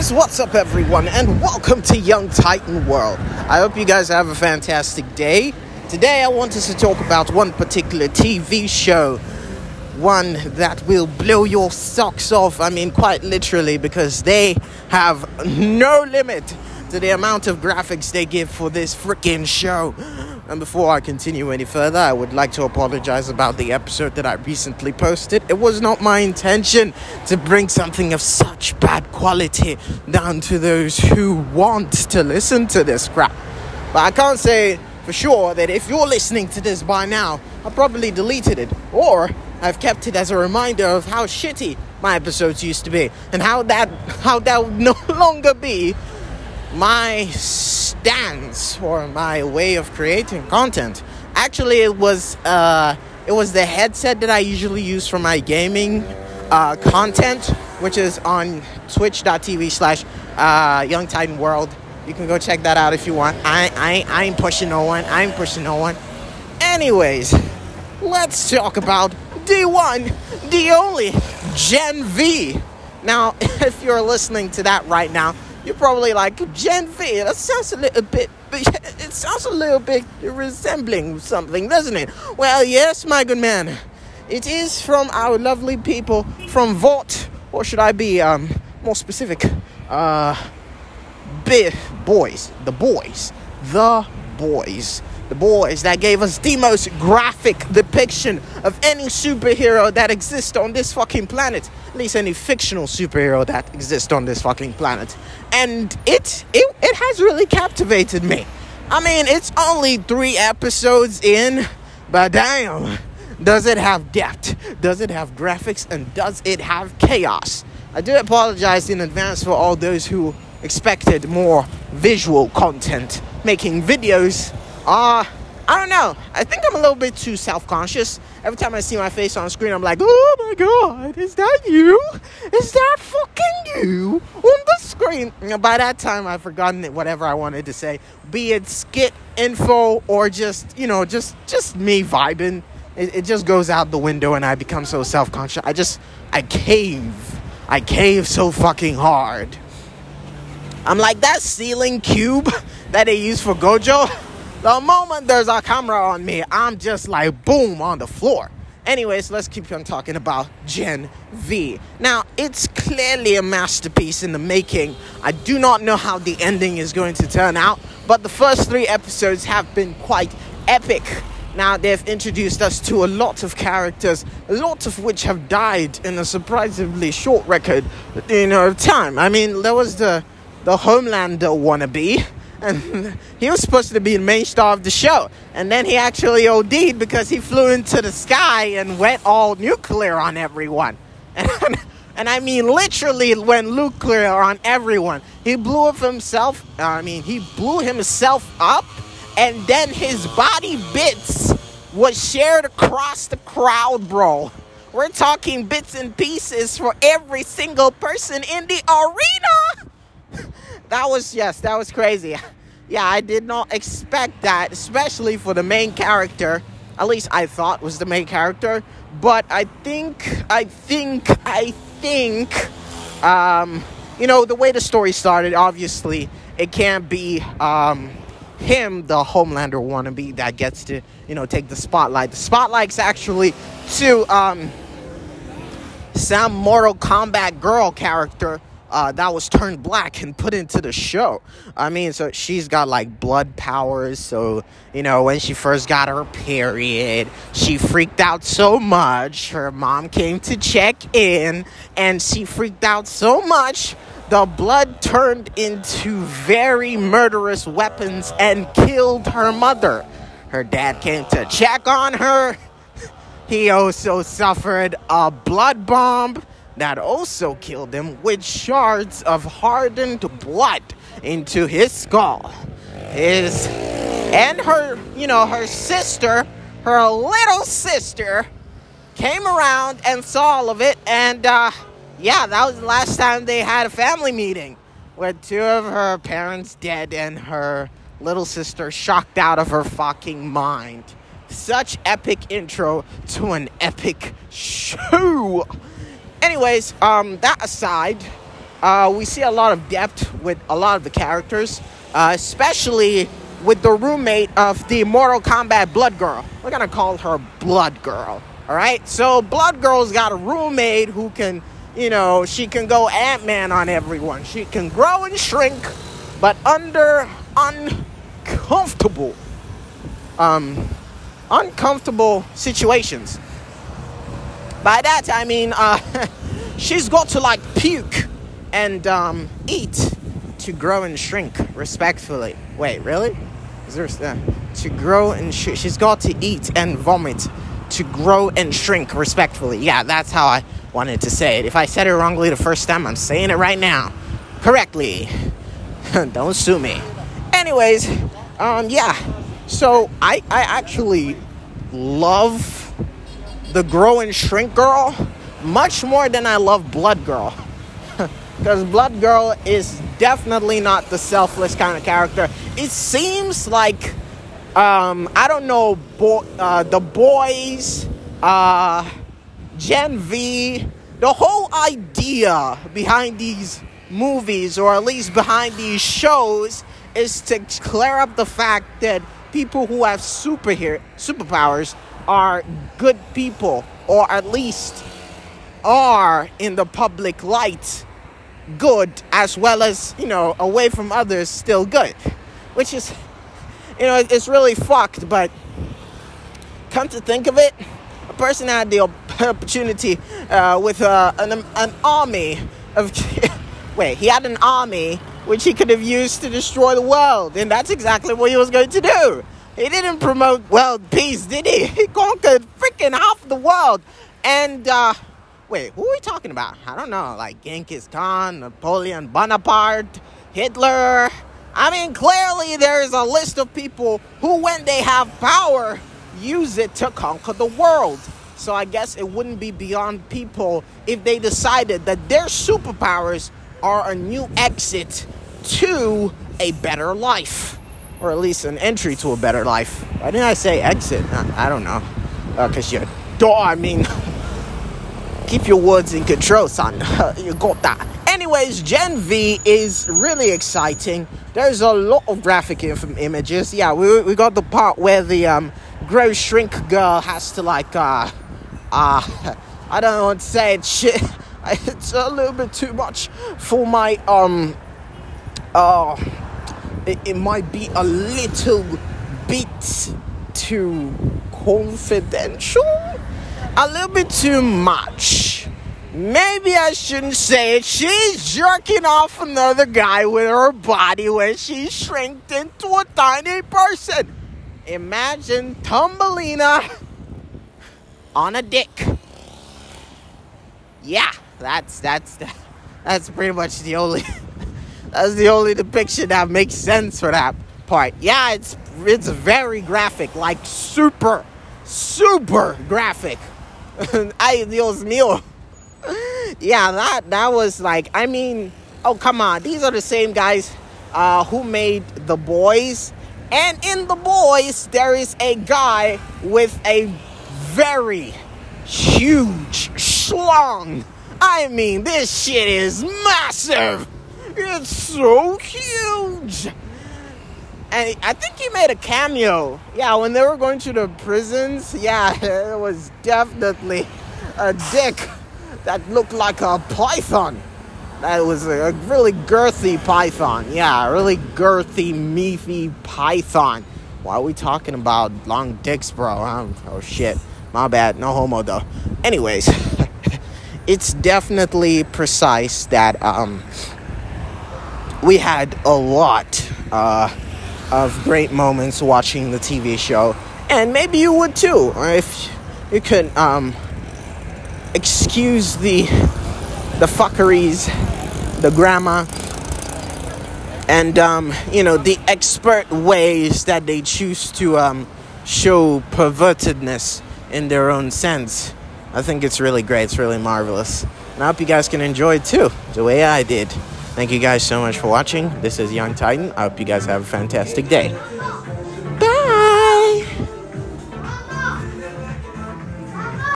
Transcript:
guys, what's up, everyone, and welcome to Young Titan World. I hope you guys have a fantastic day. Today, I wanted to talk about one particular TV show, one that will blow your socks off. I mean, quite literally, because they have no limit to the amount of graphics they give for this freaking show. And before I continue any further, I would like to apologize about the episode that I recently posted. It was not my intention to bring something of such bad quality down to those who want to listen to this crap. But I can't say for sure that if you're listening to this by now, I probably deleted it. Or I've kept it as a reminder of how shitty my episodes used to be and how that how that would no longer be my stance or my way of creating content. Actually, it was uh, it was the headset that I usually use for my gaming uh, content, which is on twitch.tv slash uh, Young Titan World. You can go check that out if you want. I, I, I ain't pushing no one. I ain't pushing no one. Anyways, let's talk about D1, the only Gen V. Now, if you're listening to that right now, you're probably like Gen V. That sounds a little bit. It sounds a little bit resembling something, doesn't it? Well, yes, my good man. It is from our lovely people from Vought, or should I be um, more specific? Uh, big boys, the boys, the boys the boys that gave us the most graphic depiction of any superhero that exists on this fucking planet. At least any fictional superhero that exists on this fucking planet. And it it, it has really captivated me. I mean, it's only three episodes in, but damn, does it have depth? Does it have graphics? And does it have chaos? I do apologize in advance for all those who expected more visual content. Making videos uh, I don't know. I think I'm a little bit too self conscious. Every time I see my face on screen, I'm like, oh my god, is that you? Is that fucking you on the screen? by that time, I've forgotten whatever I wanted to say, be it skit info or just, you know, just just me vibing. It, it just goes out the window and I become so self conscious. I just, I cave. I cave so fucking hard. I'm like that sealing cube that they use for Gojo. The moment there's a camera on me, I'm just like boom on the floor. Anyways, let's keep on talking about Gen V. Now, it's clearly a masterpiece in the making. I do not know how the ending is going to turn out, but the first three episodes have been quite epic. Now, they've introduced us to a lot of characters, a lot of which have died in a surprisingly short record, you know, time. I mean, there was the the Homelander wannabe and he was supposed to be the main star of the show. And then he actually OD'd because he flew into the sky and went all nuclear on everyone. And, and I mean, literally went nuclear on everyone. He blew up himself. Uh, I mean, he blew himself up, and then his body bits was shared across the crowd, bro. We're talking bits and pieces for every single person in the arena that was yes, that was crazy. Yeah, I did not expect that, especially for the main character. At least I thought was the main character. But I think, I think, I think, um, you know, the way the story started, obviously, it can't be um, him, the Homelander wannabe, that gets to, you know, take the spotlight. The spotlight's actually to um, some Mortal Kombat girl character uh, that was turned black and put into the show. I mean, so she's got like blood powers. So, you know, when she first got her period, she freaked out so much. Her mom came to check in and she freaked out so much. The blood turned into very murderous weapons and killed her mother. Her dad came to check on her. He also suffered a blood bomb that also killed him with shards of hardened blood into his skull. His and her, you know, her sister, her little sister, came around and saw all of it, and uh, yeah, that was the last time they had a family meeting with two of her parents dead and her little sister shocked out of her fucking mind. Such epic intro to an epic show. Anyways, um, that aside, uh, we see a lot of depth with a lot of the characters, uh, especially with the roommate of the Mortal Kombat Blood Girl. We're gonna call her Blood Girl. All right. So Blood Girl's got a roommate who can, you know, she can go Ant Man on everyone. She can grow and shrink, but under uncomfortable, um, uncomfortable situations. By that I mean, uh, she's got to like puke and um, eat to grow and shrink respectfully. Wait, really? Is there uh, to grow and sh- she's got to eat and vomit to grow and shrink respectfully. Yeah, that's how I wanted to say it. If I said it wrongly the first time, I'm saying it right now correctly. Don't sue me. Anyways, um, yeah. So I I actually love the grow and shrink girl much more than I love Blood Girl. Because Blood Girl is definitely not the selfless kind of character. It seems like, um, I don't know, bo- uh, the boys, uh, Gen V, the whole idea behind these movies, or at least behind these shows, is to clear up the fact that people who have superhero superpowers are good people, or at least are in the public light good, as well as, you know, away from others, still good. Which is, you know, it's really fucked, but come to think of it, a person had the opportunity uh, with uh, an, an army of. wait, he had an army which he could have used to destroy the world, and that's exactly what he was going to do. He didn't promote world peace, did he? He conquered freaking half the world. And, uh, wait, who are we talking about? I don't know. Like Genghis Khan, Napoleon Bonaparte, Hitler. I mean, clearly there's a list of people who, when they have power, use it to conquer the world. So I guess it wouldn't be beyond people if they decided that their superpowers are a new exit to a better life or at least an entry to a better life. Why didn't I say exit? I, don't know. Because uh, you're door, I mean, keep your words in control, son. you got that. Anyways, Gen V is really exciting. There's a lot of graphic inf- images. Yeah, we, we got the part where the um, grow shrink girl has to, like, uh, uh, I don't want to say. It's shit. It's a little bit too much for my, um, uh, it, it might be a little bit too confidential, a little bit too much. Maybe I shouldn't say it. She's jerking off another guy with her body when she shrinked into a tiny person. Imagine Thumbelina on a dick. Yeah, that's that's that's pretty much the only that's the only depiction that makes sense for that part. Yeah, it's it's very graphic, like super, super graphic. Ay, Dios mío. yeah, that that was like, I mean, oh come on, these are the same guys uh, who made the boys, and in the boys there is a guy with a very huge schlong. I mean, this shit is massive. It's so huge. And I think he made a cameo. Yeah, when they were going to the prisons, yeah, it was definitely a dick that looked like a python. That was a really girthy python. Yeah, really girthy, meaty python. Why are we talking about long dicks, bro? Um, oh shit. My bad. No homo though. Anyways, it's definitely precise that um we had a lot uh, of great moments watching the TV show, and maybe you would too, if you could um, excuse the the fuckeries, the grammar, and um, you know the expert ways that they choose to um, show pervertedness in their own sense. I think it's really great. It's really marvelous. And I hope you guys can enjoy it too, the way I did. Thank you guys so much for watching. This is Young Titan. I hope you guys have a fantastic day.